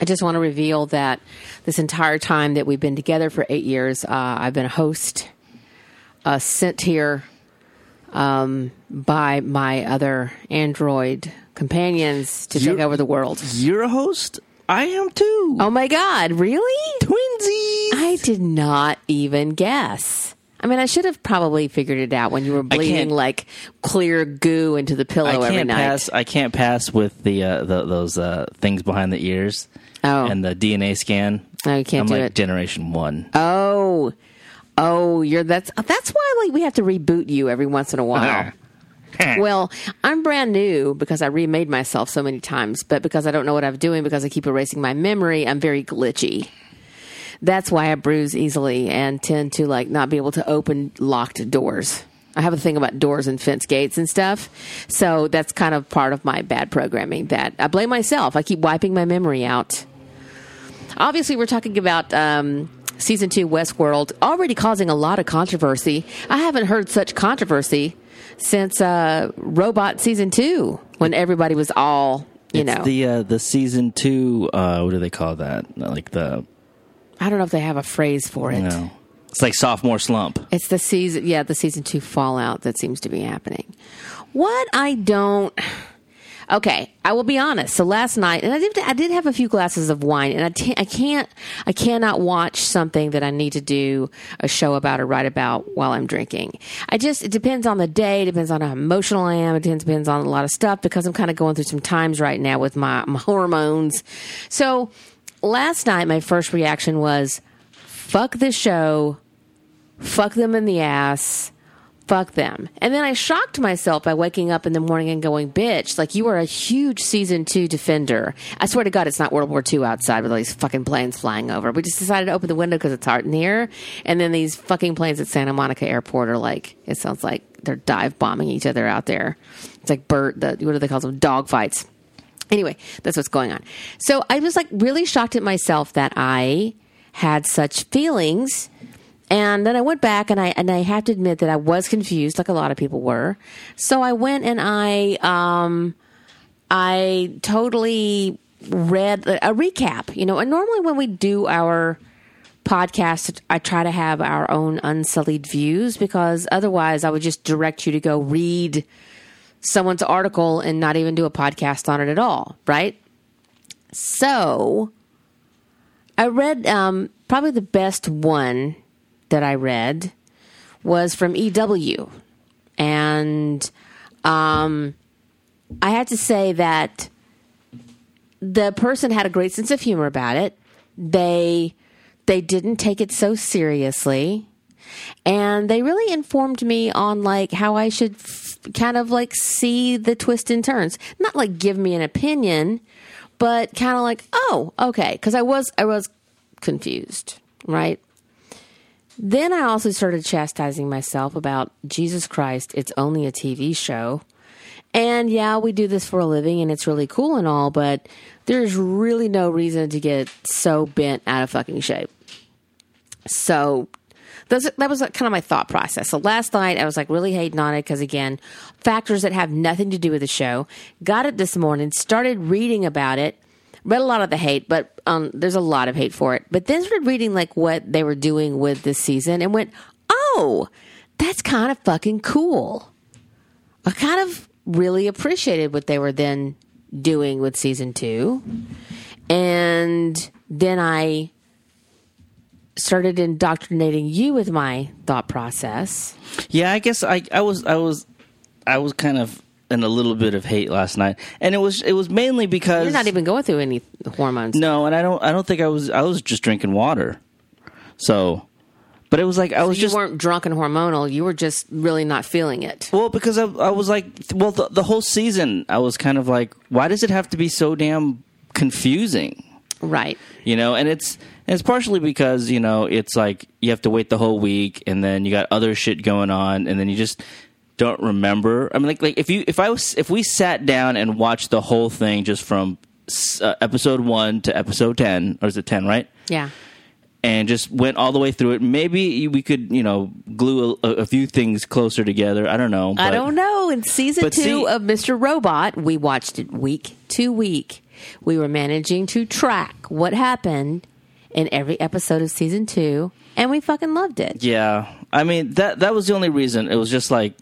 I just want to reveal that this entire time that we've been together for eight years, uh, I've been a host, uh, sent here um, by my other android companions to take You're- over the world. You're a host. I am too. Oh my God, really? Twinsies. I did not even guess. I mean, I should have probably figured it out when you were bleeding like clear goo into the pillow I every can't night. pass. I can't pass with the, uh, the those uh, things behind the ears Oh. and the DNA scan. No, you can't I'm do like it. generation one. Oh, oh, you're that's that's why like we have to reboot you every once in a while. well, I'm brand new because I remade myself so many times, but because I don't know what I'm doing because I keep erasing my memory, I'm very glitchy. That's why I bruise easily and tend to like not be able to open locked doors. I have a thing about doors and fence gates and stuff. So that's kind of part of my bad programming that I blame myself. I keep wiping my memory out obviously we're talking about um, season two westworld already causing a lot of controversy i haven't heard such controversy since uh, robot season two when everybody was all you it's know the uh, the season two. Uh, what do they call that? Like the i don't know if they have a phrase for it know, it's like sophomore slump. it's the season yeah the season two fallout that seems to be happening what i don't Okay, I will be honest. So last night, and I did, I did have a few glasses of wine, and I, t- I can't, I cannot watch something that I need to do a show about or write about while I'm drinking. I just, it depends on the day, it depends on how emotional I am, it depends on a lot of stuff because I'm kind of going through some times right now with my, my hormones. So last night, my first reaction was, fuck this show, fuck them in the ass fuck them. And then I shocked myself by waking up in the morning and going, bitch, like you are a huge season two defender. I swear to God, it's not World War II outside with all these fucking planes flying over. We just decided to open the window because it's hot in here. And then these fucking planes at Santa Monica Airport are like, it sounds like they're dive bombing each other out there. It's like bird, the, what do they call them? Dog fights. Anyway, that's what's going on. So I was like really shocked at myself that I had such feelings and then I went back and I and I have to admit that I was confused, like a lot of people were. So I went and I um, I totally read a recap. You know, and normally when we do our podcast, I try to have our own unsullied views because otherwise I would just direct you to go read someone's article and not even do a podcast on it at all, right? So I read um, probably the best one that I read was from EW. And um, I had to say that the person had a great sense of humor about it. They they didn't take it so seriously. And they really informed me on like how I should kind of like see the twists and turns. Not like give me an opinion, but kind of like, oh, okay, cuz I was I was confused, right? Then I also started chastising myself about Jesus Christ, it's only a TV show. And yeah, we do this for a living and it's really cool and all, but there's really no reason to get so bent out of fucking shape. So those, that was kind of my thought process. So last night I was like really hating on it because again, factors that have nothing to do with the show. Got it this morning, started reading about it, read a lot of the hate, but um, there's a lot of hate for it. But then started reading like what they were doing with this season and went, oh, that's kind of fucking cool. I kind of really appreciated what they were then doing with season two. And then I started indoctrinating you with my thought process. Yeah, I guess I, I was I was I was kind of in a little bit of hate last night, and it was it was mainly because You're not even going through any hormones. no, and I don't I don't think I was I was just drinking water, so. But it was like I was you just weren't drunk and hormonal. You were just really not feeling it. well because I, I was like well the, the whole season I was kind of like why does it have to be so damn confusing Right. you know and it's and it's partially because you know it's like you have to wait the whole week and then you got other shit going on and then you just don't remember i mean like like if you if i was if we sat down and watched the whole thing just from uh, episode 1 to episode 10 or is it 10 right Yeah. and just went all the way through it maybe we could you know glue a, a few things closer together i don't know I don't know. In season two see- of Mr. Robot, we watched it week to week. we were managing to track what happened in every episode of season two, and we fucking loved it. Yeah, I mean that that was the only reason. It was just like,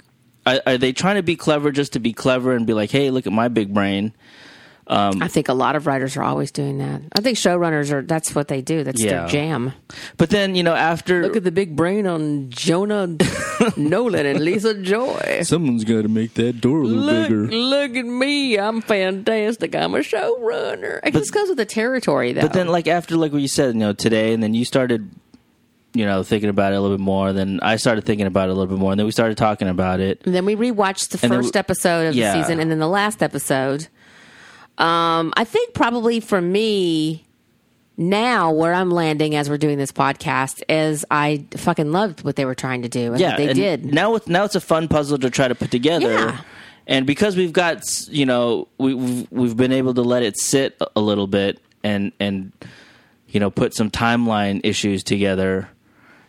are, are they trying to be clever just to be clever and be like, hey, look at my big brain? Um, I think a lot of writers are always doing that. I think showrunners are. That's what they do. That's Yeah. their jam. But then you know after Look at the big brain on Jonah Nolan and Lisa Joy. someone's got to make that door a little Look, look at me. I'm fantastic. I'm a showrunner. It just goes with the territory, though. But then, like after like what you said, you know, today, and then you started, you know, thinking about it a little bit more. Then I started thinking about it a little bit more, and then we started talking about it. And then we rewatched the And first we- episode of Yeah. the season and then the last episode. Um, I think probably for me now where I'm landing as we're doing this podcast is I fucking loved what they were trying to do. I Yeah, they and did. Now, it's now it's a fun puzzle to try to put together. Yeah. And because we've got, you know, we, we've we've been able to let it sit a- a little bit and and you know put some timeline issues together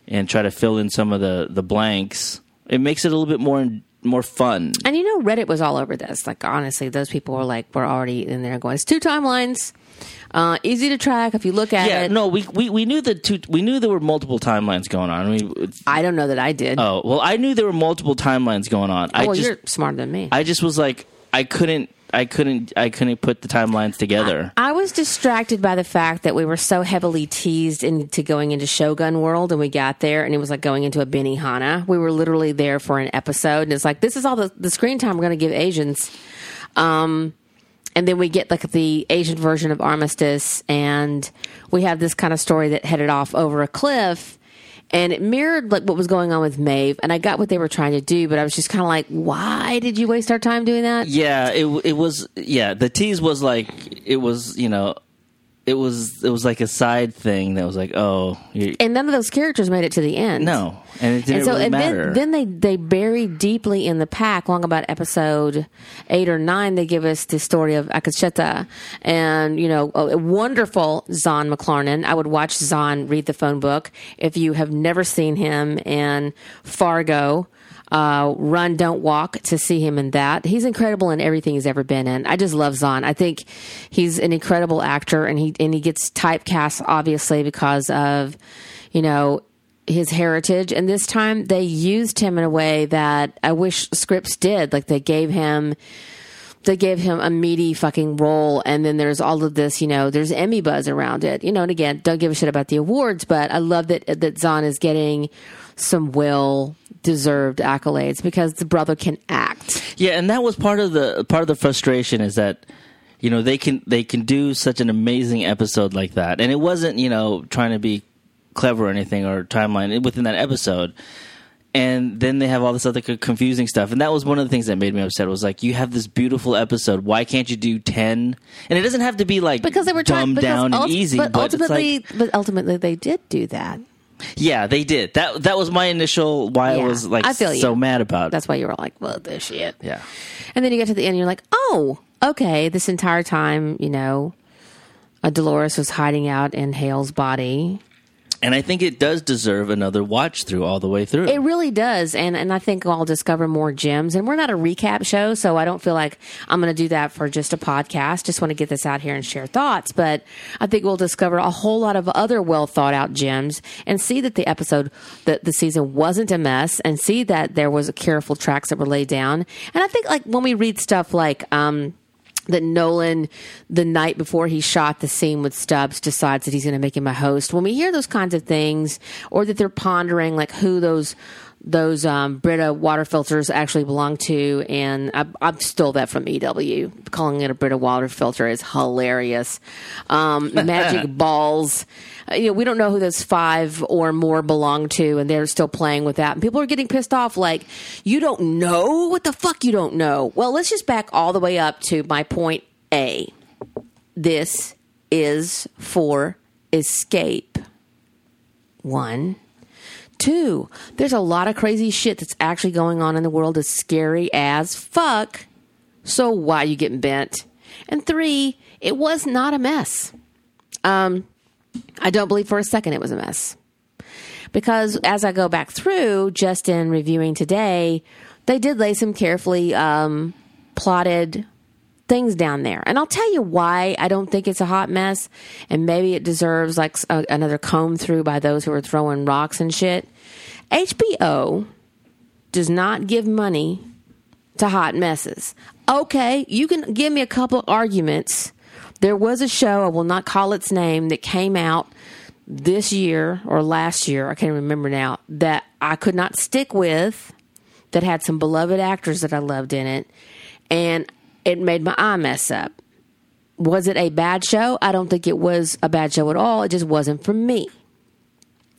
and try to fill in some of the the blanks. It makes it a little bit more more fun. And you know, Reddit was all over this. Like, honestly, those people were like, we're already in there going, it's two timelines. Uh, easy to track if you look at Yeah, it. no, we, we we knew the two. We knew there were multiple timelines going on. I mean, I don't know that I did. oh well, I knew there were multiple timelines going on. I well, just you're smarter than me. I just was like, I couldn't, I couldn't, I couldn't put the timelines together. I was distracted by the fact that we were so heavily teased into going into Shogun World, and we got there, and it was like going into a Benihana. We were literally there for an episode, and it's like this is all the, the screen time we're going to give Asians. Um, and then we get like the Asian version of Armistice, and we have this kind of story that headed off over a cliff. And it mirrored like what was going on with Maeve, and I got what they were trying to do, but I was just kind of like, "Why did you waste our time doing that?" yeah, it it was yeah. The tease was like it was you know, it was it was like a side thing that was like oh And none of those characters made it to the end. no, and it didn't and so really and matter. then, then they they buried deeply in the pack long about episode eight or nine they give us the story of Akecheta and you know a wonderful zahn mcclarnon i would watch zahn read the phone book if you have never seen him in fargo uh, run don't walk to see him in that. He's incredible in everything he's ever been in. I just love zahn. I think he's an incredible actor and he and he gets typecast obviously because of you know his heritage. And this time they used him in a way that I wish scripts did. Like they gave him they gave him a meaty fucking role and then there's all of this you know there's Emmy buzz around it. You know and again don't give a shit about the awards but I love that that Zahn is getting some well deserved accolades because the brother can act yeah, and that was part of the part of the frustration is that you know they can they can do such an amazing episode like that, and it wasn't you know trying to be clever or anything or timeline within that episode. And then they have all this other confusing stuff, and that was one of the things that made me upset. Was like, you have this beautiful episode. Why can't you do ten? And it doesn't have to be like because they were trying dumbed down and easy. but, But, ultimately like, but ultimately they did do that yeah, they did. That that was my initial why Yeah, I was like I feel you. so mad about. that's why you were like well this shit yeah. And then you get to the end, and you're like, oh, okay. This entire time, you know, Dolores was hiding out in Hale's body. And I think it does deserve another watch through all the way through. It really does, and and I think I'll discover more gems. And we're not a recap show, so I don't feel like I'm going to do that for just a podcast. Just want to get this out here and share thoughts. But I think we'll discover a whole lot of other well thought out gems, and see that the episode, that the season wasn't a mess, and see that there was careful tracks that were laid down. And I think like when we read stuff like. um that Nolan, the night before he shot the scene with Stubbs, decides that he's going to make him a host. When we hear those kinds of things, or that they're pondering like who those those um, Brita water filters actually belong to, and I, I stole that from EW. Calling it a Brita water filter is hilarious. Um, magic balls. Uh, You know, we don't know who those five or more belong to, and they're still playing with that. And people are getting pissed off, like, you don't know? What the fuck you don't know? Well, let's just back all the way up to my point A. This is for escape. One. Two, there's a lot of crazy shit that's actually going on in the world that's scary as fuck. So why are you getting bent? And three, it was not a mess. Um, I don't believe for a second it was a mess. Because as I go back through, just in reviewing today, they did lay some carefully um, plotted things down there. And I'll tell you why I don't think it's a hot mess and maybe it deserves like a, another comb through by those who are throwing rocks and shit. HBO does not give money to hot messes. Okay, you can give me a couple arguments. There was a show, I will not call its name, that came out this year or last year, I can't remember now, that I could not stick with, that had some beloved actors that I loved in it, and it made my eye mess up. Was it a bad show? I don't think it was a bad show at all. It just wasn't for me.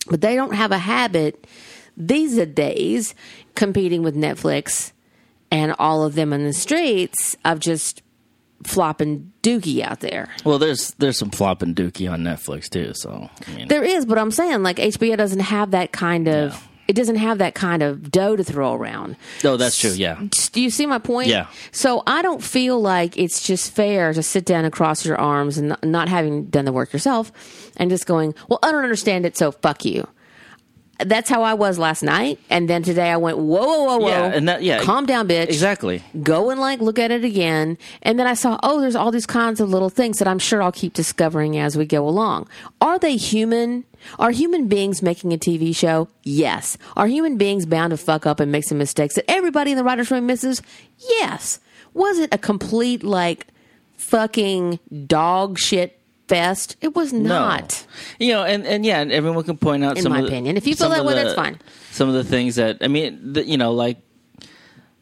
But they don't have a habit these days competing with Netflix and all of them in the streets of just flopping dookie out there. Well, there's there's some flopping dookie on Netflix too. So I mean, There is, but I'm saying like HBO doesn't have that kind of Yeah. it doesn't have that kind of dough to throw around. no, that's true. Yeah, Do you see my point? Yeah. So I don't feel like it's just fair to sit down and cross your arms and not- not having done the work yourself and just going, well, I don't understand it, so fuck you. That's how I was last night, and then today I went, whoa, whoa, whoa, whoa, Yeah, and that- yeah. calm down, bitch. exactly. Go and like look at it again, and then I saw, oh, there's all these kinds of little things that I'm sure I'll keep discovering as we go along. Are they human? Are human beings making a TV show? Yes. Are human beings bound to fuck up and make some mistakes that everybody in the writers' room misses? Yes. Was it a complete like fucking dog shit fest? It was not. No. You know, and, and yeah, and everyone can point out In some my the, opinion. If you feel that way, the- that's fine. Some of the things that I mean, the, you know, like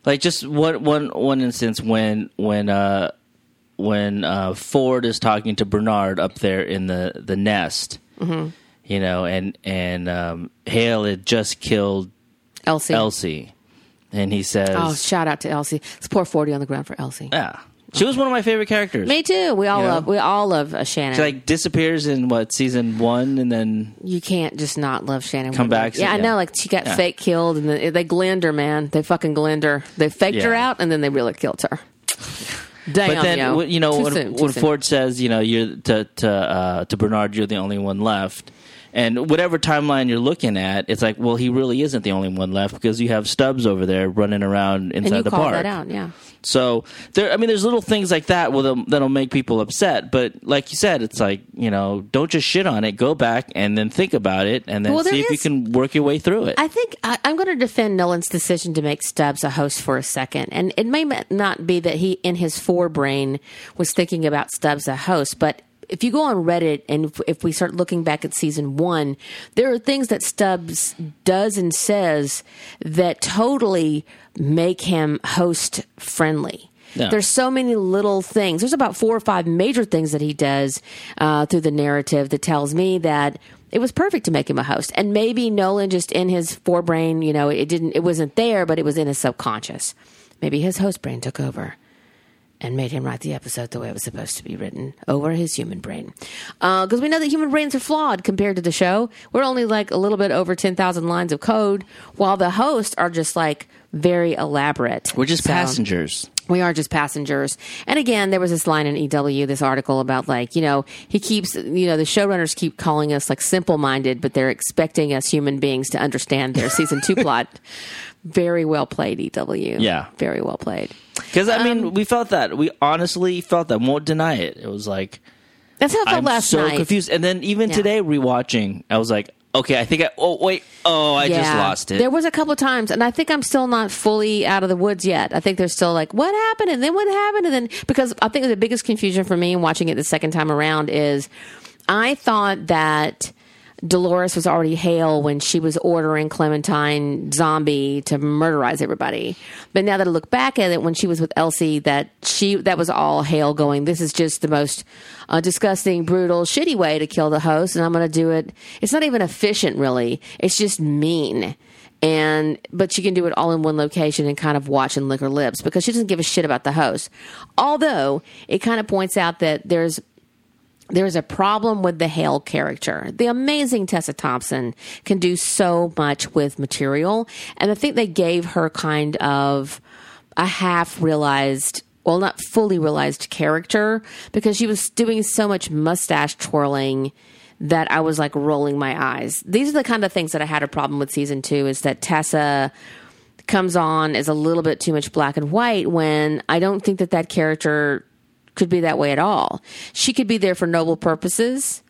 like just one one one instance when when uh when uh Ford is talking to Bernard up there in the the nest. Mm-hmm. You know, and and um Hale had just killed Elsie. Elsie. And he says Oh, shout out to Elsie. Let's pour 40 on the ground for Elsie. Yeah. She was one of my favorite characters. Me too. We all love we all love uh, Shannon. She like disappears in what season one, and then you can't just not love Shannon. Come back, Yeah, I yeah. know. Like she got Yeah. fake killed, and then they glenned her. Man, they fucking glenned her. They faked her Yeah. out, and then they really killed her. Damn, But then, yo. w- you know, Too when, soon, too when soon. Ford says, you know, you're to to uh, to Bernard, you're the only one left, and whatever timeline you're looking at, it's like, well, he really isn't the only one left because you have Stubbs over there running around inside the park. that out, yeah. So there, I mean, there's little things like that will that'll make people upset. But like you said, it's like you know, don't just shit on it. Go back and then think about it, and then Well, see if you can work your way through it. I think I, I'm going to defend Nolan's decision to make Stubbs a host for a second. And it may not be that he, in his forebrain, was thinking about Stubbs a host, but if you go on Reddit and if, if we start looking back at season one, there are things that Stubbs does and says that totally make him host friendly. Yeah. There's so many little things. There's about four or five major things that he does uh, through the narrative that tells me that it was perfect to make him a host. And maybe Nolan just in his forebrain, you know, it didn't, it wasn't there, but it was in his subconscious. Maybe his host brain took over and made him write the episode the way it was supposed to be written over his human brain. Uh, because we know that human brains are flawed compared to the show. We're only like a little bit over 10,000 lines of code, while the hosts are just like very elaborate. We're just So- passengers. we are just passengers. And again, there was this line in EW, this article about like, you know, he keeps, you know, the showrunners keep calling us like simple minded, but they're expecting us human beings to understand their season two plot. Very well played, EW. Yeah. Very well played. Because I Um, mean, we felt that. We honestly felt that. Won't deny it. It was like That's how I felt I'm last so night. confused. And then even Yeah. today, rewatching, I was like, okay, I think I. Oh wait, oh, I just lost it. There was a couple of times, and I think I'm still not fully out of the woods yet. I think there's still like, what happened, and then what happened, and then because I think the biggest confusion for me in watching it the second time around is, I thought that Dolores was already Hale when she was ordering Clementine Zombie to murderize everybody. But now that I look back at it, when she was with Elsie, that she that was all Hale going. This is just the most uh, disgusting, brutal, shitty way to kill the host, and I'm going to do it. It's not even efficient, really. It's just mean. And but she can do it all in one location and kind of watch and lick her lips because she doesn't give a shit about the host. Although it kind of points out that there's there's a problem with the Hale character. The amazing Tessa Thompson can do so much with material, and I think they gave her kind of a half realized, well, not fully realized character because she was doing so much mustache twirling that I was like rolling my eyes. These are the kind of things that I had a problem with season two is that Tessa comes on as a little bit too much black and white when I don't think that that character could be that way at all. She could be there for noble purposes,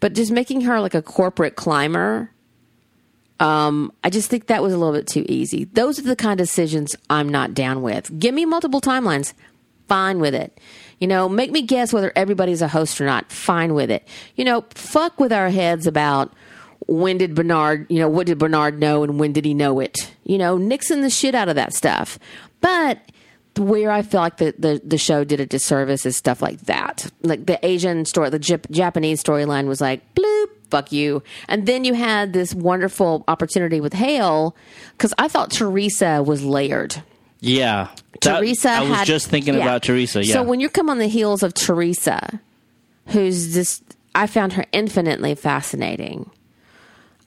but just making her like a corporate climber. Um, I just think that was a little bit too easy. Those are the kind of decisions I'm not down with. Give me multiple timelines, fine with it. You know, make me guess whether everybody's a host or not, fine with it. You know, fuck with our heads about when did Bernard, you know, what did Bernard know and when did he know it? You know, nixing the shit out of that stuff. But where I feel like the, the, the show did a disservice is stuff like that. Like the Asian story, the Jap- Japanese storyline was like, bloop, fuck you. And then you had this wonderful opportunity with Hale, because I thought Teresa was layered. Yeah. That- Teresa I was had- just thinking yeah. about Teresa. Yeah. So when you come on the heels of Teresa, who's just, I found her infinitely fascinating.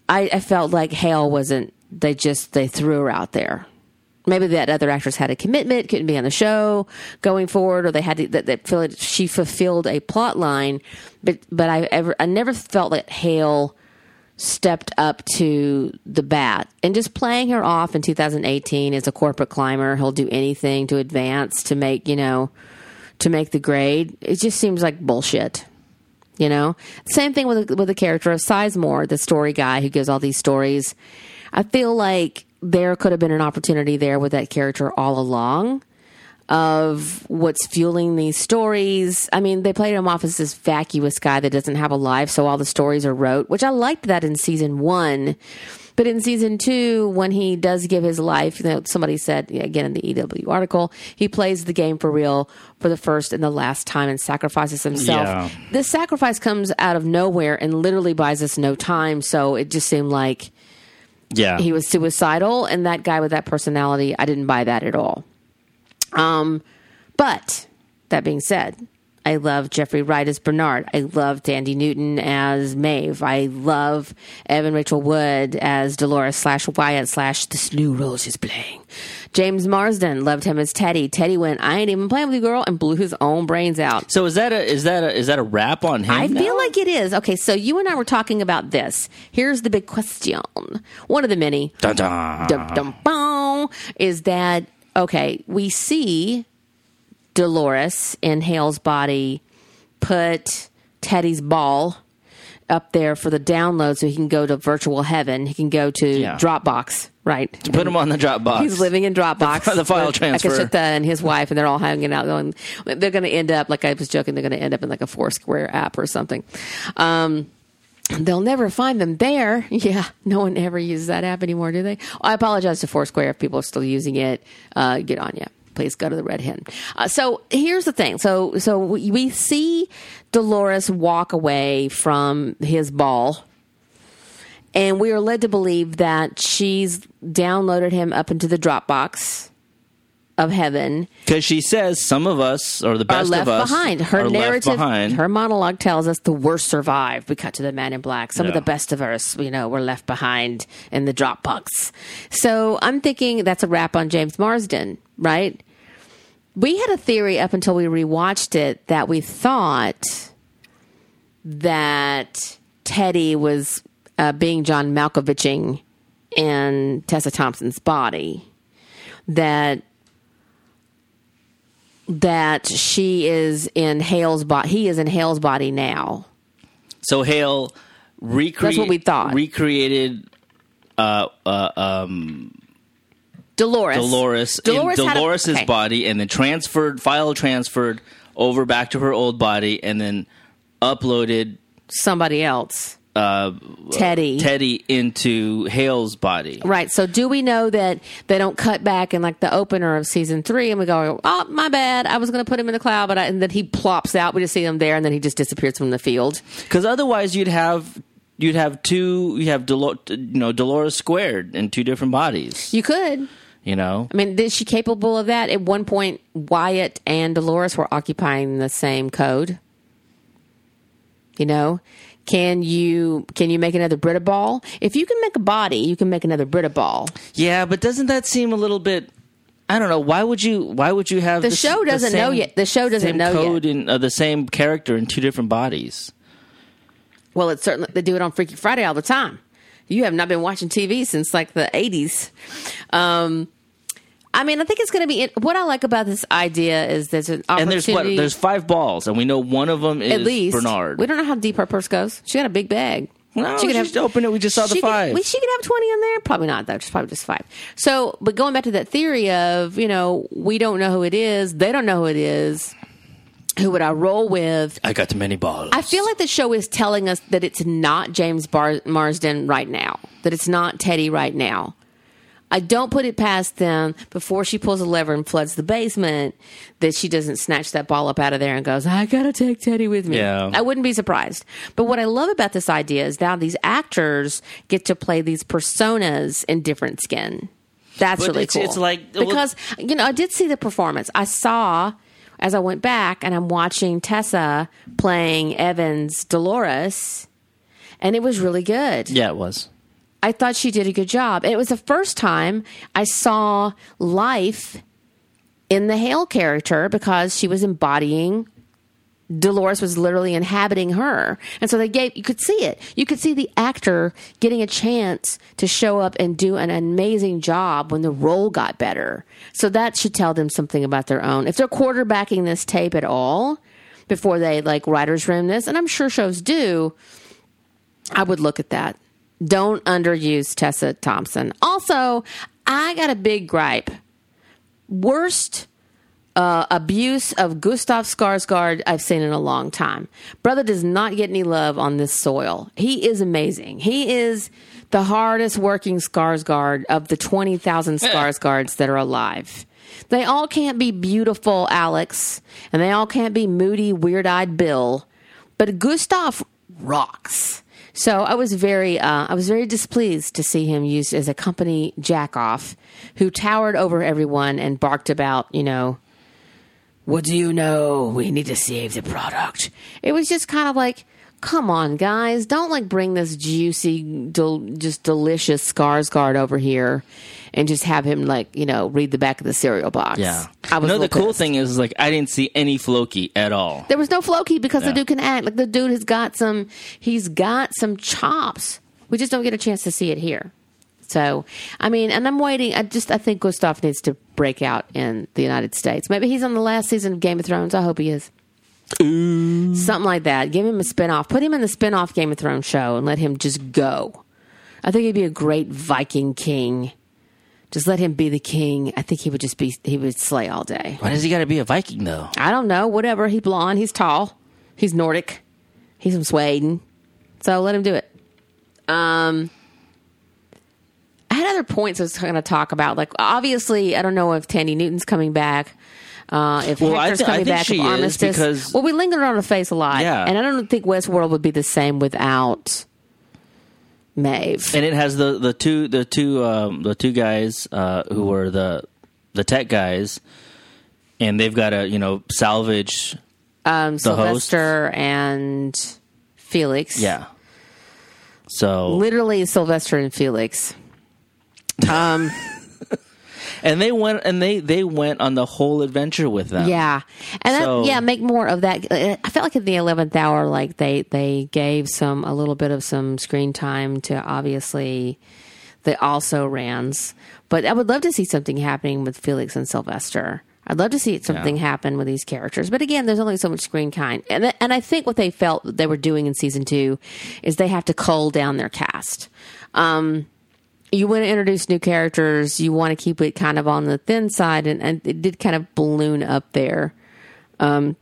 I, I felt like Hale wasn't, they just, they threw her out there. Maybe that other actress had a commitment, couldn't be on the show going forward, or they had to, that, that feel like she fulfilled a plot line. But, but I ever, I never felt that Hale stepped up to the bat and just playing her off in 2018 as a corporate climber. He'll do anything to advance to make, you know, to make the grade. It just seems like bullshit. You know, same thing with with the character of Sizemore, the story guy who gives all these stories. I feel like there could have been an opportunity there with that character all along of what's fueling these stories. I mean, they played him off as this vacuous guy that doesn't have a life, so all the stories are rote, which I liked that in season one. But in season two, when he does give his life, you know, somebody said again in the EW article, he plays the game for real for the first and the last time and sacrifices himself. Yeah. This sacrifice comes out of nowhere and literally buys us no time. So it just seemed like yeah. he was suicidal, and that guy with that personality, I didn't buy that at all. Um, but that being said, I love Jeffrey Wright as Bernard. I love Thandie Newton as Maeve. I love Evan Rachel Wood as Dolores slash Wyatt slash this new role she's playing. James Marsden loved him as Teddy. Teddy went, I ain't even playing with you, girl, and blew his own brains out. so is that a is that a is that a wrap on him? I now? feel like it is. Okay, so you and I were talking about this. Here's the big question. One of the many Dun, dun. bum, is that okay? We see Dolores in Hale's body put Teddy's ball up there for the download, so he can go to virtual heaven. He can go to Yeah. Dropbox, right? To put him on the Dropbox. He's living in Dropbox. The file with transfer. Akecheta and his wife, and they're all hanging out. Going, they're going to end up like I was joking. They're going to end up in like a Foursquare app or something. Um, they'll never find them there. Yeah, no one ever uses that app anymore, do they? I apologize to Foursquare if people are still using it. Uh, get on you. Please go to the Red Hen. Uh, so here's the thing. So so we, we see Dolores walk away from his ball and we are led to believe that she's downloaded him up into the Dropbox of heaven Because she says some of us, or the are best left of us, behind. Her are narrative, left behind. her monologue tells us the worst survived. We cut to the man in black. Some of the best of us, you know, were left behind in the Dropbox. So I'm thinking that's a wrap on James Marsden, right? We had a theory up until we rewatched it that we thought that Teddy was uh, being John Malkoviching in Tessa Thompson's body. That that she is in Hale's body. He is in Hale's body now. So Hale recreated. That's what we thought. Recreated. Uh, uh, um, Dolores. Dolores, Dolores in Dolores's okay. body, and then transferred, file transferred over back to her old body, and then uploaded Somebody else. uh, Teddy. Teddy into Hale's body. Right. So do we know that they don't cut back in like the opener of season three and we go, oh, my bad. I was going to put him in the cloud, but I, and then he plops out. We just see him there and then he just disappears from the field. Because otherwise, you'd have you'd have two. You have you know Dolores squared in two different bodies. You could. You know, I mean, is she capable of that? At one point, Wyatt and Dolores were occupying the same code. You know, can you can you make another Brita ball? If you can make a body, you can make another Brita ball. yeah, but doesn't that seem a little bit? I don't know. Why would you? Why would you have The s- show doesn't know same- yet. The show doesn't same know yet. in uh, the same character in two different bodies? Well, it's certainly they do it on Freaky Friday all the time. You have not been watching TV since like the eighties. Um, I mean, I think it's going to be. What I like about this idea is there's an opportunity. And there's what? There's five balls, and we know one of them is at least Bernard. We don't know how deep her purse goes. She got a big bag. no, she could just opened it. We just saw the five. Could, we- she could have 20 in there. Probably not, though. It's probably just five. So, but going back to that theory of, you know, we don't know who it is. They don't know who it is. Who would I roll with? I got too many balls. I feel like the show is telling us that it's not James Bar- Marsden right now, that it's not Teddy right now. I don't put it past them before she pulls a lever and floods the basement that she doesn't snatch that ball up out of there and goes, I gotta take Teddy with me. Yeah. I wouldn't be surprised. But what I love about this idea is now these actors get to play these personas in different skin. That's But really it's- cool. it's like- well- because you know I did see the performance. I saw as I went back and I'm watching Tessa playing Evans Dolores, and it was really good. yeah, it was. I thought she did a good job. And it was the first time I saw life in the Hale character because she was embodying Dolores was literally inhabiting her. And so they gave you could see it. You could see the actor getting a chance to show up and do an amazing job when the role got better. So that should tell them something about their own. If they're quarterbacking this tape at all before they like writers room this, and I'm sure shows do, I would look at that. Don't underuse Tessa Thompson. Also, I got a big gripe. Worst uh, abuse of Gustaf Skarsgård I've seen in a long time. Brother does not get any love on this soil. He is amazing. He is the hardest working Skarsgård of the 20,000 Skarsgårds that are alive. They all can't be beautiful Alex, and they all can't be moody, weird eyed Bill, but Gustaf rocks. So I was very, uh, I was very displeased to see him used as a company jackoff who towered over everyone and barked about, you know, what do you know? We need to save the product. It was just kind of like, come on, guys, don't like bring this juicy, del- just delicious Skarsgård over here and just have him like, you know, read the back of the cereal box. Yeah. I was no, a the cool pissed. thing is, is like I didn't see any Floki at all. There was no Floki because the dude can act. Like the dude has got some, he's got some chops. We just don't get a chance to see it here. So, I mean, and I'm waiting. I just, I think Gustaf needs to break out in the United States. Maybe he's on the last season of Game of Thrones. I hope he is. Something like that. Give him a spinoff. Put him in the spinoff Game of Thrones show and let him just go. I think he'd be a great Viking king. Just let him be the king. I think he would just be, he would slay all day. Why does he got to be a Viking though? I don't know. Whatever. He's blonde. He's tall. He's Nordic. He's from Sweden. So let him do it. Um, I had other points I was going to talk about. Like, obviously, I don't know if Thandie Newton's coming back. Uh, if Well, I Hector's I coming think back, she if is Armistice. because- well, we lingered on her face a lot. Yeah. And I don't think Westworld would be the same without Maeve. And it has the the two the two um, the two guys uh, who were the the tech guys, and they've got to you know salvage. Um. Sylvester and Felix. Yeah. So Literally Sylvester and Felix. Um, and they went and they they went on the whole adventure with them. Yeah, and So- that, yeah, make more of that. Uh, I felt like in the eleventh hour, like they they gave some a little bit of some screen time to obviously the also rans, but I would love to see something happening with Felix and Sylvester. I'd love to see something Yeah. happen with these characters, but again, there's only so much screen time, and th- and I think what they felt they were doing in season two is they have to cull down their cast. Um, you want to introduce new characters, you want to keep it kind of on the thin side, and, and it did kind of balloon up there. Um,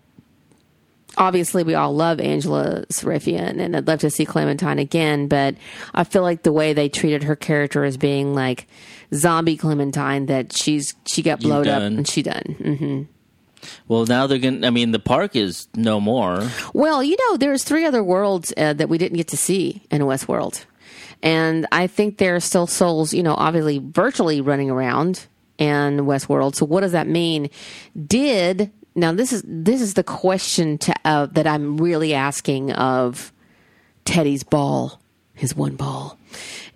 obviously, we all love Angela Sarafyan, and I'd love to see Clementine again, but I feel like the way they treated her character as being like zombie Clementine, that she's she got blowed up and she done. hmm Well, now they're going. to I mean, the park is no more. Well, you know, there's three other worlds uh, that we didn't get to see in Westworld. And I think there are still souls, you know, obviously virtually running around in Westworld. So what does that mean? Did now this is this is the question to, uh, that I'm really asking of Teddy's ball, his one ball,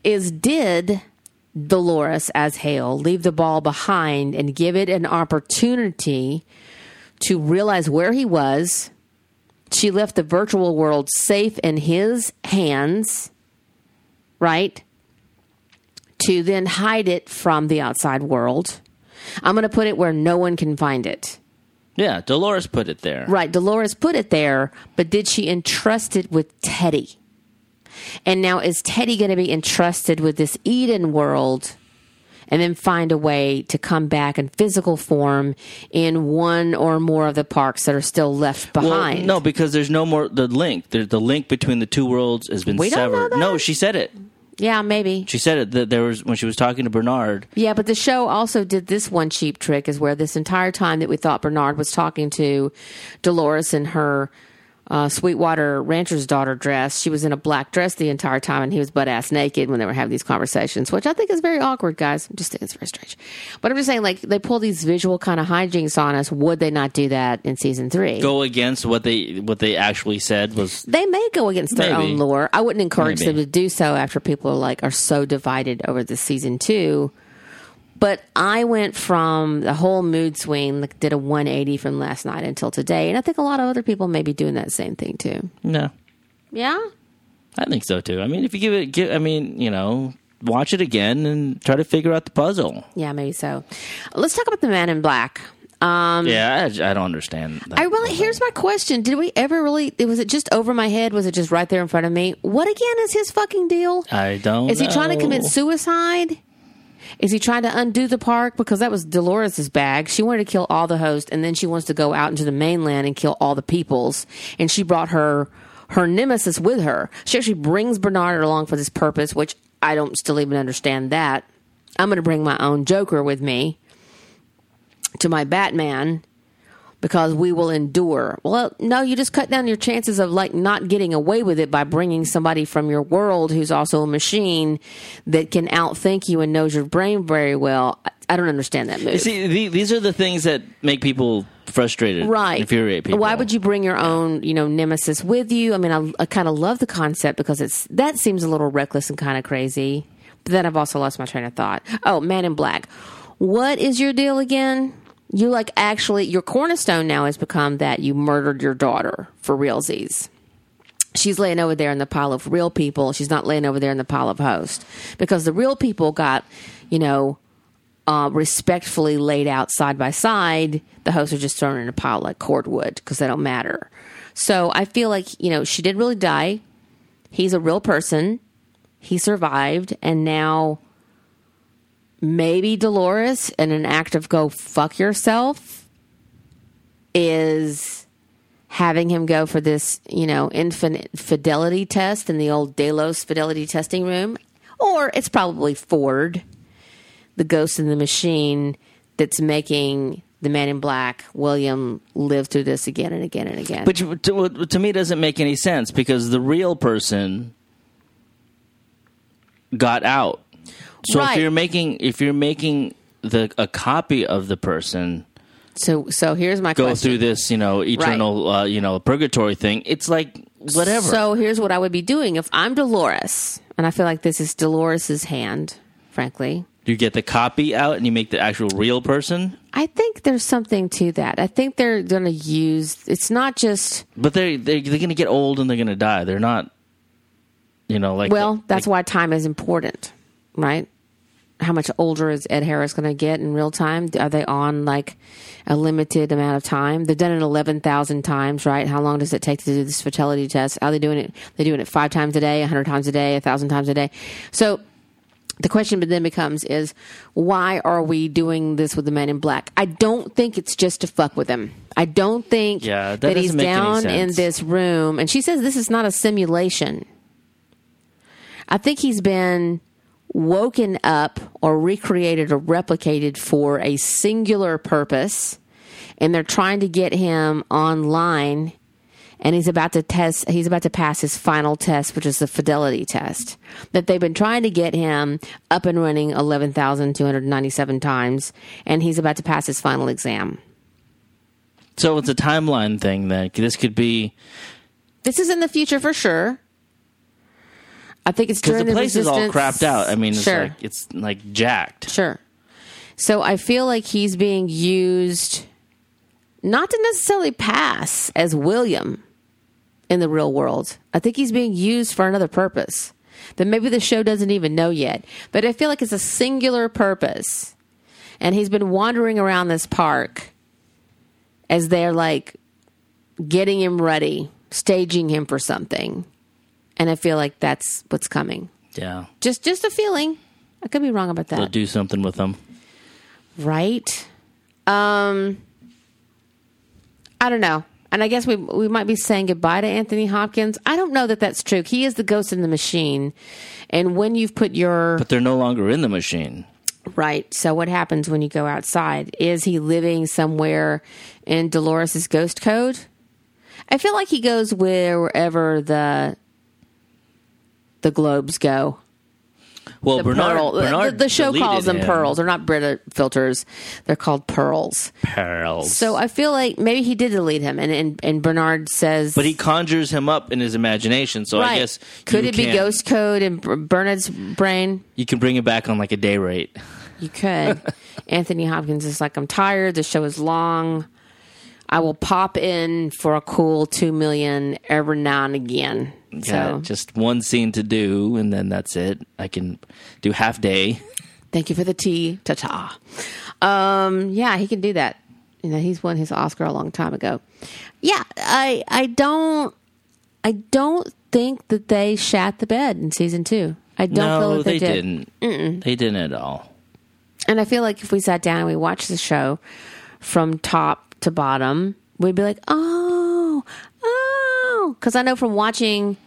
is did Dolores as Hale leave the ball behind and give it an opportunity to realize where he was? She left the virtual world safe in his hands, right? To then hide it from the outside world. I'm going to put it where no one can find it. Yeah, Dolores put it there. Right, Dolores put it there, but did she entrust it with Teddy? And now is Teddy going to be entrusted with this Eden world and then find a way to come back in physical form in one or more of the parks that are still left Well, behind? no, because there's no more the link. The, the link between the two worlds has been We severed. No, she said it. Yeah, maybe. She said it that there was when she was talking to Bernard. Yeah, but the show also did this one cheap trick is where this entire time that we thought Bernard was talking to Dolores and her uh, Sweetwater rancher's daughter dress, she was in a black dress the entire time and he was butt ass naked when they were having these conversations, which I think is very awkward, guys. I just think it's very strange. But I'm just saying, like, they pull these visual kind of hijinks on us. Would they not do that in season three? Go against what they what they actually said was they may go against their Maybe. own lore. I wouldn't encourage Maybe. them to do so after people are like are so divided over the season two. But I went from the whole mood swing, like did a 180 from last night until today, and I think a lot of other people may be doing that same thing too. no. Yeah, I think so too. I mean, if you give it, give, I mean, you know, watch it again and try to figure out the puzzle. yeah, maybe so. Let's talk about the Man in Black. Um, Yeah, I, I don't understand. That. I really here's my question: Did we ever really? Was it just over my head? Was it just right there in front of me? What again is his fucking deal? I don't. Is he trying to commit suicide? Is he trying to undo the park? Because that was Dolores's bag. She wanted to kill all the hosts, and then she wants to go out into the mainland and kill all the peoples. And she brought her her nemesis with her. She actually brings Bernard along for this purpose, which I don't still even understand that. I'm going to bring my own Joker with me to my Batman because we will endure. Well, no, you just cut down your chances of like not getting away with it by bringing somebody from your world who's also a machine that can outthink you and knows your brain very well. I- don't understand that move. See, the, these are the things that make people frustrated, right Infuriate people. why would you bring your own you know nemesis with you i mean i, I kind of love the concept because it's that seems a little reckless and kind of crazy but then i've also lost my train of thought oh man in black what is your deal again you like actually your cornerstone now has become that you murdered your daughter for realsies she's laying over there in the pile of real people she's not laying over there in the pile of host because the real people got you know uh, respectfully laid out side by side, the hosts are just thrown in a pile like cordwood because they don't matter. So I feel like, you know, she did really die. He's a real person. He survived. And now maybe Dolores, in an act of go fuck yourself, is having him go for this, you know, infinite fidelity test in the old Delos fidelity testing room. Or it's probably Ford the ghost in the machine that's making the man in black william live through this again and again and again But you- to, to me, doesn't make any sense because the real person got out. So Right. if you're making if you're making the a copy of the person so so here's my go question. through this, you know, eternal, uh, you know, purgatory thing, it's like whatever. so here's what i would be doing. If i'm dolores and i feel like this is dolores's hand frankly. You get the copy out and you make the actual real person, i think there's something to that. I think they're going to use it's not just but they they they're going to get old and they're going to die. They're not, you know, like well that's like, why time is important right how much older is Ed Harris going to get in real time? Are they on like a limited amount of time? They've done it 11,000 times, right? How long does it take to do this fertility test? Are they doing it? They're doing it five times a day, 100 times a day, 1,000 times a day. So the question then becomes is why are we doing this with the man in black? I don't think it's just to fuck with him. I don't think Yeah, that he's make any down in this room. And she says this is not a simulation. I think he's been woken up or recreated or replicated for a singular purpose and they're trying to get him online and he's about to test he's about to pass his final test which is the fidelity test that they've been trying to get him up and running 11,297 times and he's about to pass his final exam So it's a timeline thing. That this could be this is in the future for sure I think it's during the place is all crapped out. I mean, it's sure. like it's like jacked. Sure. So I feel like he's being used not to necessarily pass as William in the real world. I think he's being used for another purpose that maybe the show doesn't even know yet. But I feel like it's a singular purpose. and he's been wandering around this park as they're like getting him ready, staging him for something. And I feel like that's what's coming. Yeah. Just just a feeling. I could be wrong about that. They'll do something with them. Right? Um I don't know. And I guess we we might be saying goodbye to Anthony Hopkins. I don't know that that's true. He is the ghost in the machine. And when you've put your But they're no longer in the machine. Right. So what happens when you go outside? Is he living somewhere in Dolores's ghost code? I feel like he goes wherever the the globes go. Well, The Bernard, pearl. the- Bernard the, the show calls them him. pearls. They're not Brita filters. They're called pearls. Pearls. So I feel like maybe he did delete him, and and, and Bernard says, but he conjures him up in his imagination. So right. I guess could it be ghost code in Bernard's brain? You can bring him back on like a day rate. You could. Anthony Hopkins is like, I'm tired. The show is long. I will pop in for a cool two million every now and again. Got So just one scene to do, and then that's it. I can do half day. thank you for the tea. Ta ta. Um, yeah, he can do that. You know, he's won his Oscar a long time ago. Yeah, I I don't I don't think that they shat the bed in season two. I don't feel no, that they, they, did. didn't. They didn't at all. And I feel like if we sat down and we watched the show from top to bottom, we'd be like, oh, oh. Because I know from watching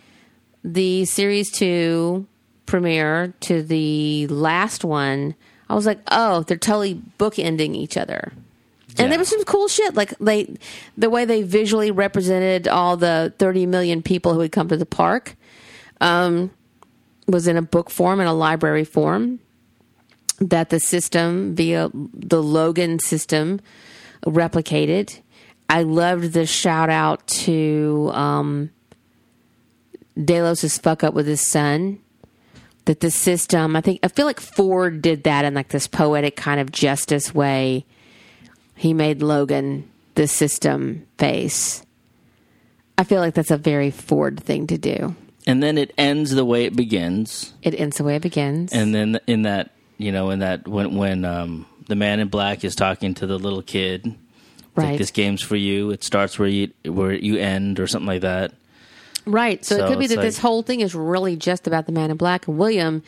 the series two premiere to the last one, I was like, oh, they're totally bookending each other. And there was some cool shit, like they, the way they visually represented all the 30 million people who had come to the park, um, was in a book form and a library form that the system via the Logan system replicated. I loved the shout out to um, Delos' fuck up with his son. That the system, I think, I feel like Ford did that in like this poetic kind of justice way. He made Logan the system face. I feel like that's a very Ford thing to do. And then it ends the way it begins. It ends the way it begins. And then in that, you know, in that when when um, the man in black is talking to the little kid, Right. like this game's for you. It starts where you where you end, or something like that. Right. So, it could be that this whole thing is really just about the man in black and William,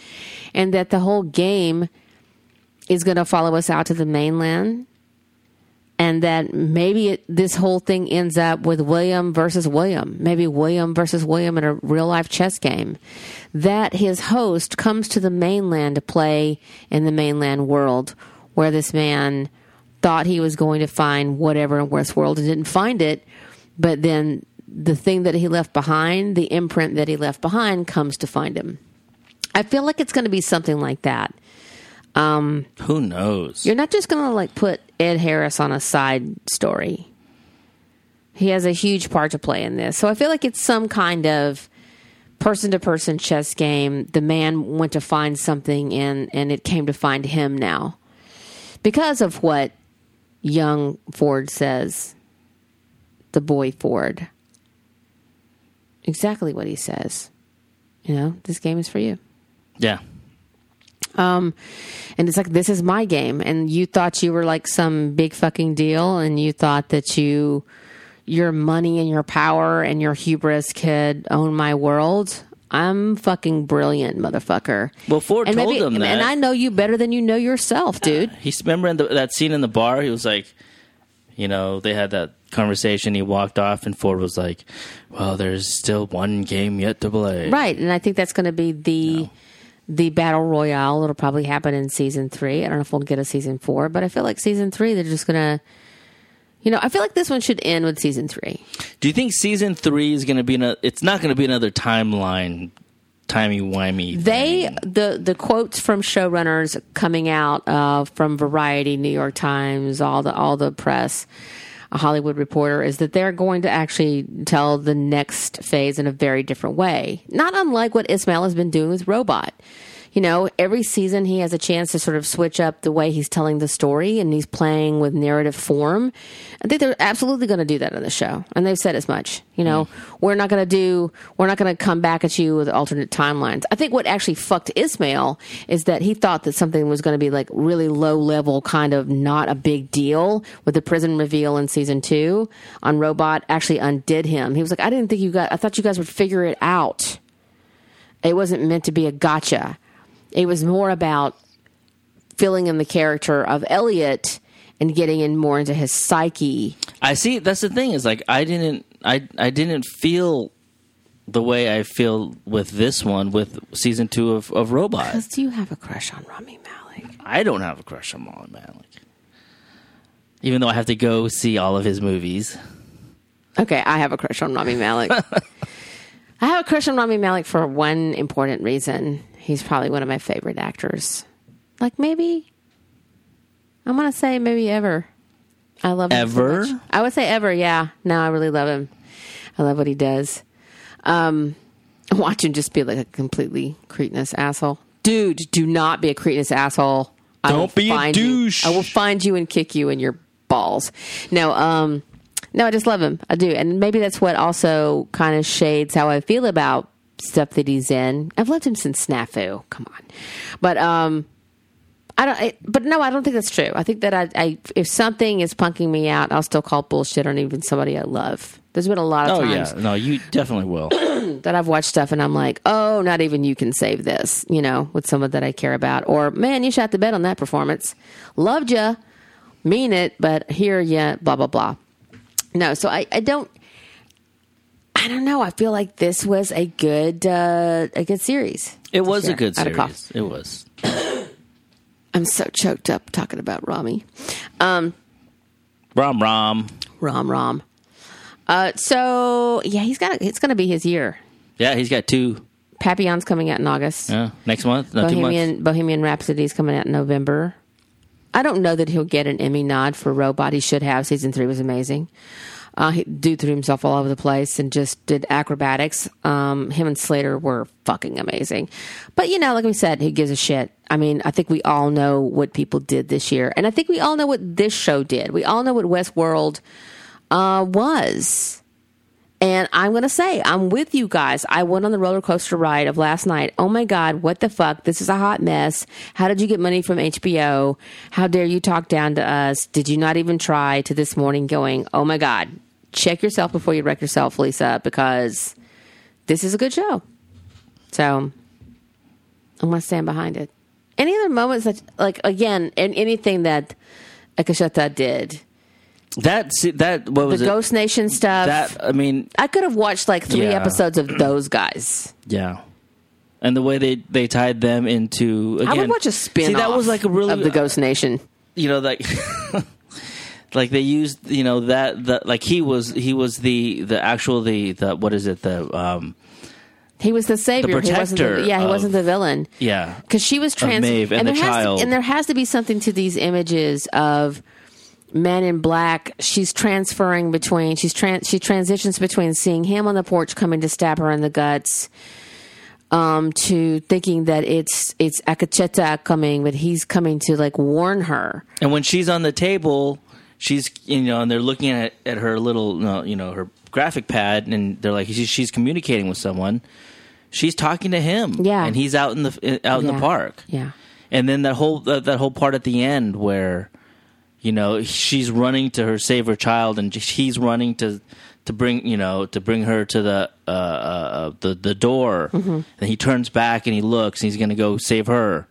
and that the whole game is going to follow us out to the mainland. And that maybe it, this whole thing ends up with William versus William. Maybe William versus William in a real life chess game. That his host comes to the mainland to play in the mainland world where this man thought he was going to find whatever in Westworld and didn't find it. But then the thing that he left behind, the imprint that he left behind, comes to find him. I feel like it's going to be something like that. Um, Who knows? You're not just going to like put Ed Harris on a side story. He has a huge part to play in this. So I feel like it's some kind of person to person chess game. The man went to find something and and it came to find him now. Because of what young Ford says. The boy Ford. Exactly what he says. You know, this game is for you. yeah. Um, and it's like this is my game, and you thought you were like some big fucking deal, and you thought that you, your money and your power and your hubris could own my world. I'm fucking brilliant, motherfucker. Well, Ford and told him that. and I know you better than you know yourself, dude. He's remember the, that scene in the bar. He was like, you know, they had that conversation. He walked off, and Ford was like, "Well, there's still one game yet to play." Right, and I think that's going to be the the battle royale. It'll probably happen in season three. I don't know if we'll get a season four, but I feel like season three they're just going to. You know, I feel like this one should end with season three. Do you think season three is going to be? An, it's not going to be another timeline, timey wimey. They the the quotes from showrunners coming out uh, from Variety, New York Times, all the all the press, a Hollywood Reporter is that they're going to actually tell the next phase in a very different way, not unlike what Esmail has been doing with Robot. You know, every season he has a chance to sort of switch up the way he's telling the story and he's playing with narrative form. I think they're absolutely going to do that on the show. And they've said as much. You know, mm. we're not going to do, we're not going to come back at you with alternate timelines. I think what actually fucked Esmail is that he thought that something was going to be like really low level, kind of not a big deal with the prison reveal in season two on Robot actually undid him. He was like, I didn't think you guys, I thought you guys would figure it out. It wasn't meant to be a gotcha. It was more about filling in the character of Elliot and getting in more into his psyche. I see. That's the thing is like I didn't I I didn't feel the way I feel with this one with season two of of Robot. Because do you have a crush on Rami Malek? I don't have a crush on Molly Malik, even though I have to go see all of his movies. Okay, I have a crush on Rami Malek. I have a crush on Rami Malek for one important reason. He's probably one of my favorite actors. Like maybe, I'm gonna say maybe ever. I love him so Ever? much. I would say ever. Yeah. No, I really love him. I love what he does. Um, watch him just be like a completely cretinous asshole. Dude, do not be a cretinous asshole. I Don't be a find you. douche. I will find you and kick you in your balls. No, um, no, I just love him. I do, and maybe that's what also kind of shades how I feel about stuff that he's in. I've loved him since Snafu. Come on, but um, I don't. I, but no, I don't think that's true. I think that I, I, if something is punking me out, I'll still call bullshit on even somebody I love. There's been a lot of Oh times yeah, no, you definitely will. that I've watched stuff and I'm like, oh, not even you can save this, you know, with someone that I care about. Or, man, you shot the bed on that performance. Loved ya, mean it, but here ya, blah, blah, blah. No, so I, I don't, I don't know. I feel like this was a good, uh, a good series. It was a good I had a cough. series. It was. I'm so choked up talking about Rami. Rom Rom. Rom Rom. Uh, so yeah, he's got. It's going to be his year. Yeah, he's got two. Papillon's coming out in August. Yeah, next month. No, two. Bohemian Bohemian Rhapsody's coming out in November. I don't know that he'll get an Emmy nod for Robot. He should have. Season three was amazing. Uh, he dude threw himself all over the place and just did acrobatics. Um, him and Slater were fucking amazing. But you know, like we said, who gives a shit? I mean, I think we all know what people did this year, and I think we all know what this show did. We all know what Westworld uh, was. And I'm going to say, I'm with you guys. I went on the roller coaster ride of last night. Oh my God, what the fuck? This is a hot mess. How did you get money from HBO? How dare you talk down to us? Did you not even try to this morning going, oh my God, check yourself before you wreck yourself, Lisa, because this is a good show. So I'm going to stand behind it. Any other moments that, like, again, and anything that Akecheta did? That that what the was it? Ghost Nation stuff. That I mean, I could have watched like three Yeah. episodes of those guys. yeah. And the way they they tied them into again, I would watch a spin See, that was like a really of the Ghost uh, Nation. you know like like they used you know that the like he was he was the the actual the the what is it the um He was the savior. he wasn't protector the, yeah, he of- wasn't the villain. yeah Because she was trans, Maeve and the there has child. to, and there has to be something to these images of men in black. She's transferring between. She's trans. She transitions between seeing him on the porch coming to stab her in the guts, um, to thinking that it's it's Akecheta coming, but he's coming to like warn her. and when she's on the table she's you know and they're looking at at her little you know her graphic pad and they're like she's, she's communicating with someone she's talking to him Yeah. and he's out in the out in the park Yeah. and then that whole that, that whole part at the end where you know she's running to her save her child and he's running to to bring you know to bring her to the uh, uh the the door Mm-hmm. and he turns back and he looks and he's going to go save her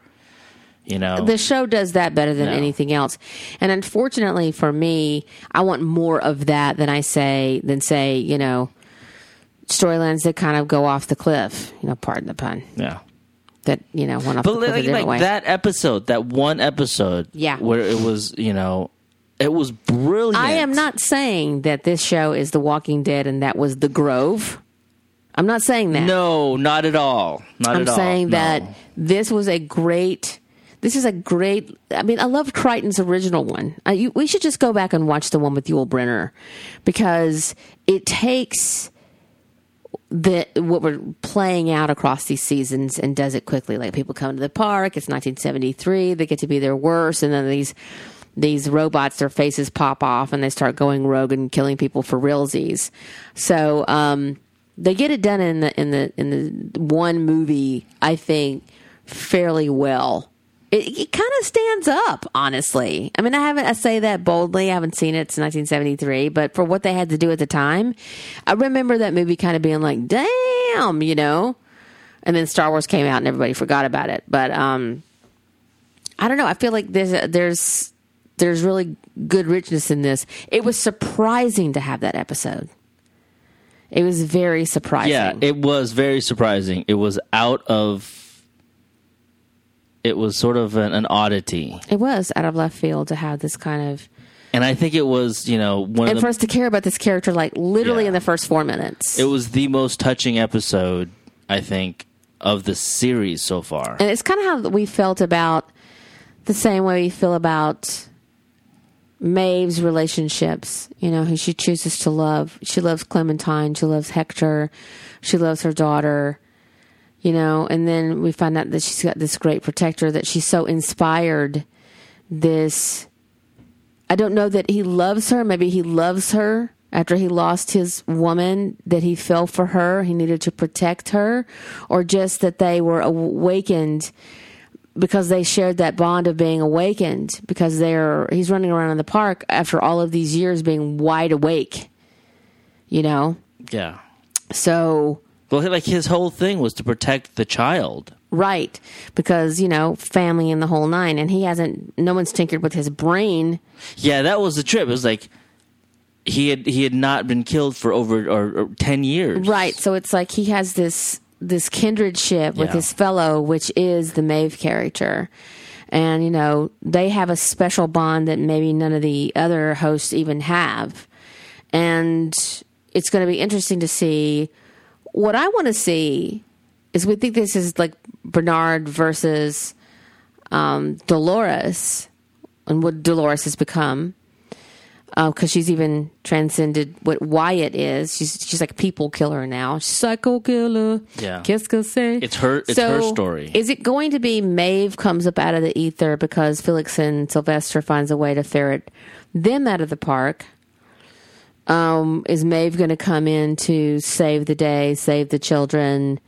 you know the show does that better than No. anything else. And unfortunately for me, I want more of that than I say than say, you know, storylines that kind of go off the cliff, you know, pardon the pun. yeah That, you know, went off but the cliff a like, different like way. that episode that one episode Yeah. where it was you know it was brilliant I am not saying that this show is The Walking Dead and that was The Grove. I'm not saying that. no not at all not at all. I'm at all saying No. that this was a great. This is a great. I mean, I love Crichton's original one. Uh, you, we should just go back and watch the one with Yul Brynner because it takes the what we're playing out across these seasons and does it quickly. Like people come to the park, it's 1973, they get to be their worst, and then these these robots, their faces pop off and they start going rogue and killing people for realsies. So um, they get it done in the in the in the one movie, I think, fairly well. It, it kind of stands up, honestly. I mean, I haven't, I say that boldly. I haven't seen it since 1973, but for what they had to do at the time, I remember that movie kind of being like, damn, you know? And then Star Wars came out and everybody forgot about it. But, um, I don't know. I feel like there's, there's, there's really good richness in this. It was surprising to have that episode. It was very surprising. Yeah, it was very surprising. It was out of. It was sort of an, an oddity, It was out of left field to have this kind of and I think it was you know one and of for us to care about this character like literally Yeah. in the first four minutes. It was the most touching episode, I think, of the series so far. and it's kind of how we felt about the same way we feel about Maeve's relationships. You know, who she chooses to love. She loves Clementine. She loves Hector. She loves her daughter. You know, and then we find out that she's got this great protector that she's so inspired. This, I don't know that he loves her. Maybe he loves her after he lost his woman, that he fell for her. He needed to protect her, or just that they were awakened because they shared that bond of being awakened because they're he's running around in the park after all of these years being wide awake you know yeah. so like his whole thing was to protect the child. right because you know family and the whole nine and he hasn't no one's tinkered with his brain Yeah, that was the trip. It was like he had he had not been killed for over or, or ten years. right so it's like he has this this kindredship with Yeah. his fellow which is the Maeve character and you know they have a special bond that maybe none of the other hosts even have and it's going to be interesting to see what i want to see is we think this is like bernard versus um, dolores and what dolores has become because she's even transcended what Wyatt is. She's she's like a people killer now. She's psycho killer. Yeah. Qu'est-ce que? It's her- it's her story. Is it going to be Maeve comes up out of the ether because Felix and Sylvester finds a way to ferret them out of the park? Um, is Maeve going to come in to save the day, save the children,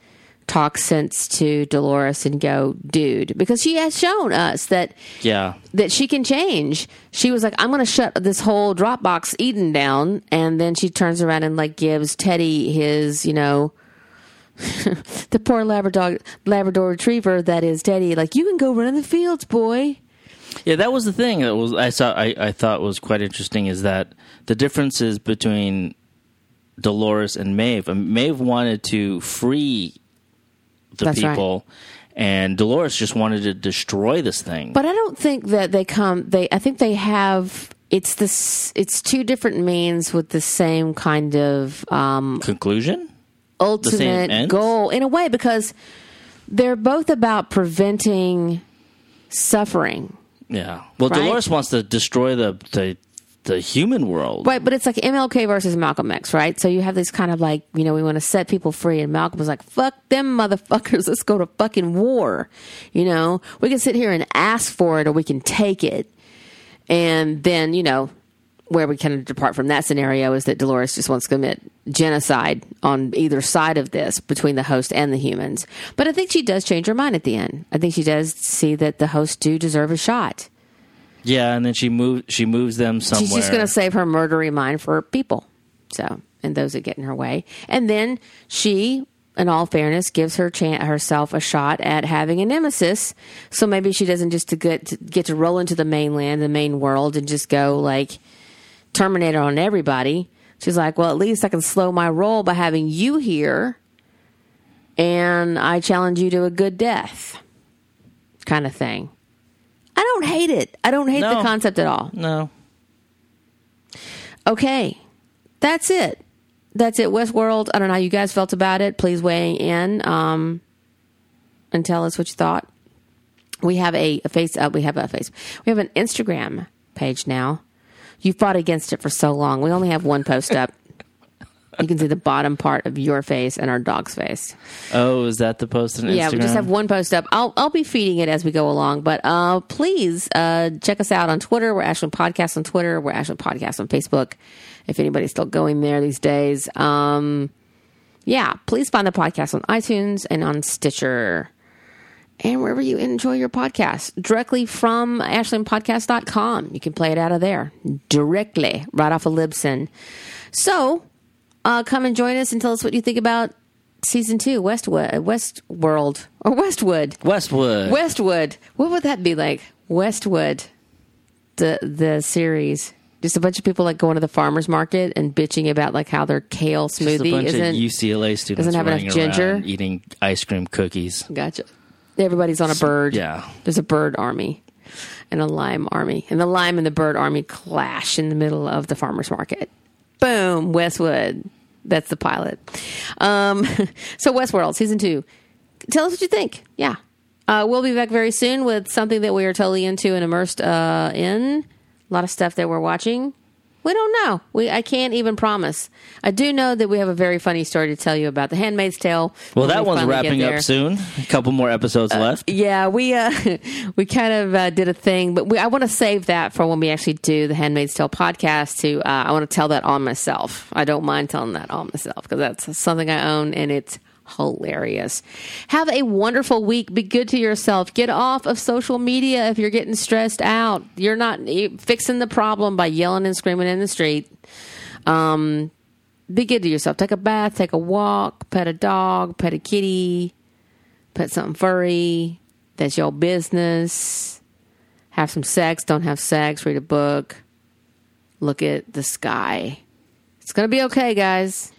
talk sense to Dolores, and go, dude? Because she has shown us that Yeah. that she can change. She was like, I'm going to shut this whole Dropbox Eden down. And then she turns around and like gives Teddy his, you know, the poor Labrador, Labrador retriever that is Teddy, like, you can go run in the fields, boy. Yeah, that was the thing that was I saw I, I thought was quite interesting is that the differences between Dolores and Maeve. Maeve wanted to free the That's right. people and Dolores just wanted to destroy this thing. But I don't think that they come, they, I think they have, it's this, it's two different means with the same kind of, um, Conclusion? ultimate goal in a way because they're both about preventing suffering. Yeah. Well, Right? Dolores wants to destroy the the, the human world. Right, but it's like MLK versus Malcolm X, right? So you have this kind of like, you know, we want to set people free, and Malcolm was like, fuck them motherfuckers, let's go to fucking war. You know, we can sit here and ask for it, or we can take it. And then, you know, where we kind of depart from that scenario is that Dolores just wants to commit genocide on either side of this between the host and the humans. But I think she does change her mind at the end. I think she does see that the hosts do deserve a shot. Yeah, and then she moves she moves them somewhere. She's just going to save her murdery mind for people. So, and those that get in her way. And then she, in all fairness, gives her chan herself a shot at having a nemesis. So maybe she doesn't just to get to get to roll into the mainland, the main world, and just go like Terminator on everybody. She's like, well, at least I can slow my roll by having you here, and I challenge you to a good death, kind of thing. I don't hate it. I don't hate the concept at all. No. Okay, that's it. That's it. Westworld. I don't know how you guys felt about it. Please weigh in um, and tell us what you thought. We have a, a face. Uh, we have a face. We have an Instagram page now. You fought against it for so long. We only have one post up. you can see the bottom part of your face and our dog's face. Oh, is that the post on Instagram? Yeah, we just have one post up. I'll I'll be feeding it as we go along, but uh, please uh, check us out on Twitter. We're Ashland Podcast on Twitter. We're Ashland Podcast on Facebook. If anybody's still going there these days, um, yeah, please find the podcast on iTunes and on Stitcher and wherever you enjoy your podcast directly from ashlandpodcast.com. You can play it out of there directly, right off of Libsyn. So uh, come and join us and tell us what you think about season two, Westwood, Westworld, or Westwood. Westwood. Westwood. What would that be like? Westwood, the the series. Just a bunch of people like going to the farmers market and bitching about like how their kale Just a smoothie bunch isn't of UCLA students doesn't have enough running ginger. around eating ice cream cookies. Gotcha. Everybody's on a bird. yeah. There's a bird army and a lime army. And the lime and the bird army clash in the middle of the farmer's market. Boom, Westwood. That's the pilot. Um, so, Westworld, season two. Tell us what you think. Yeah. Uh, we'll be back very soon with something that we are totally into and immersed uh, in. A lot of stuff that we're watching. We don't know. We I can't even promise. I do know that we have a very funny story to tell you about The Handmaid's Tale. Well, that we one's wrapping up soon. A couple more episodes left. Yeah, we uh, we kind of uh, did a thing, but we, I want to save that for when we actually do the Handmaid's Tale podcast. To uh, I want to tell that on myself. I don't mind telling that on myself because that's something I own and it's hilarious. Have a wonderful week. Be good to yourself. Get off of social media if you're getting stressed out. You're not fixing the problem by yelling and screaming in the street. Um, be good to yourself. Take a bath. Take a walk. Pet a dog. Pet a kitty pet something furry. That's your business. Have some sex. Don't have sex. Read a book. Look at the sky. It's going to be okay, guys.